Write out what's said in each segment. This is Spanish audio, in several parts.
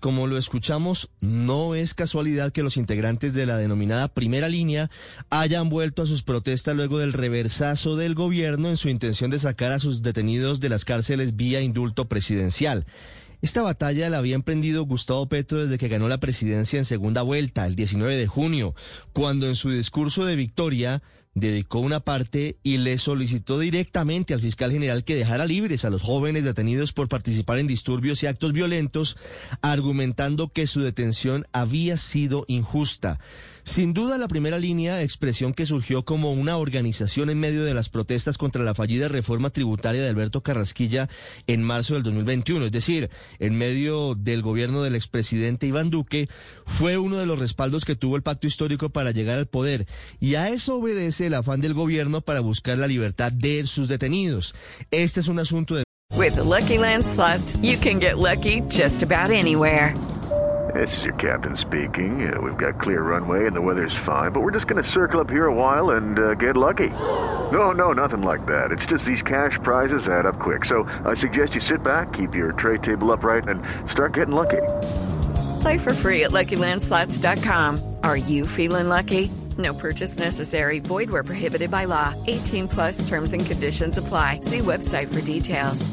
Como lo escuchamos, no es casualidad que los integrantes de la denominada primera línea hayan vuelto a sus protestas luego del reversazo del gobierno en su intención de sacar a sus detenidos de las cárceles vía indulto presidencial. Esta batalla la había emprendido Gustavo Petro desde que ganó la presidencia en segunda vuelta, el 19 de junio, cuando en su discurso de victoria dedicó una parte y le solicitó directamente al fiscal general que dejara libres a los jóvenes detenidos por participar en disturbios y actos violentos, argumentando que su detención había sido injusta. Sin duda, la primera línea, expresión que surgió como una organización en medio de las protestas contra la fallida reforma tributaria de Alberto Carrasquilla en marzo del 2021, es decir, en medio del gobierno del expresidente Iván Duque, fue uno de los respaldos que tuvo el pacto histórico para llegar al poder. Y a eso obedece el afán del gobierno para buscar la libertad de sus detenidos. Este es un asunto de... With the Lucky Land slots, you can get lucky just about anywhere. This is your captain speaking. Uh, we've got clear runway and the weather's fine, but we're just going to circle up here a while and uh, get lucky. No, no, nothing like that. It's just these cash prizes add up quick. So I suggest you sit back, keep your tray table upright, and start getting lucky. Play for free at LuckyLandSlots.com. Are you feeling lucky? No purchase necessary. Void where prohibited by law. 18 plus terms and conditions apply. See website for details.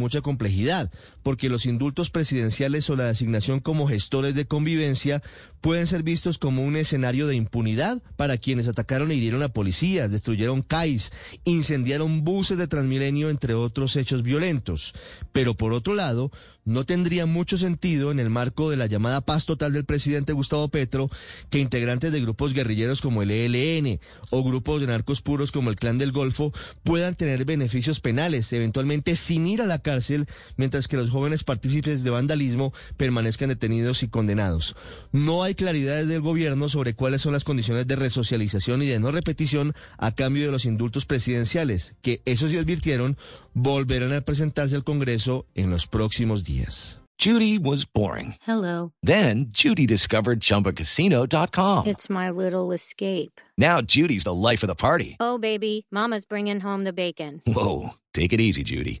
mucha complejidad, porque los indultos presidenciales o la designación como gestores de convivencia pueden ser vistos como un escenario de impunidad para quienes atacaron e hirieron a policías, destruyeron CAIS, incendiaron buses de Transmilenio, entre otros hechos violentos. Pero por otro lado, no tendría mucho sentido en el marco de la llamada paz total del presidente Gustavo Petro que integrantes de grupos guerrilleros como el ELN o grupos de narcos puros como el Clan del Golfo puedan tener beneficios penales, eventualmente sin ir a la cárcel, mientras que los jóvenes partícipes de vandalismo permanezcan detenidos y condenados. No hay claridad del gobierno sobre cuáles son las condiciones de resocialización y de no repetición a cambio de los indultos presidenciales, que eso sí advirtieron, volverán a presentarse al Congreso en los próximos días. Judy was boring. Hello. Then Judy discovered ChumbaCasino.com. It's my little escape. Now Judy's the life of the party. Oh, baby, Mama's bringing home the bacon. Whoa, take it easy, Judy.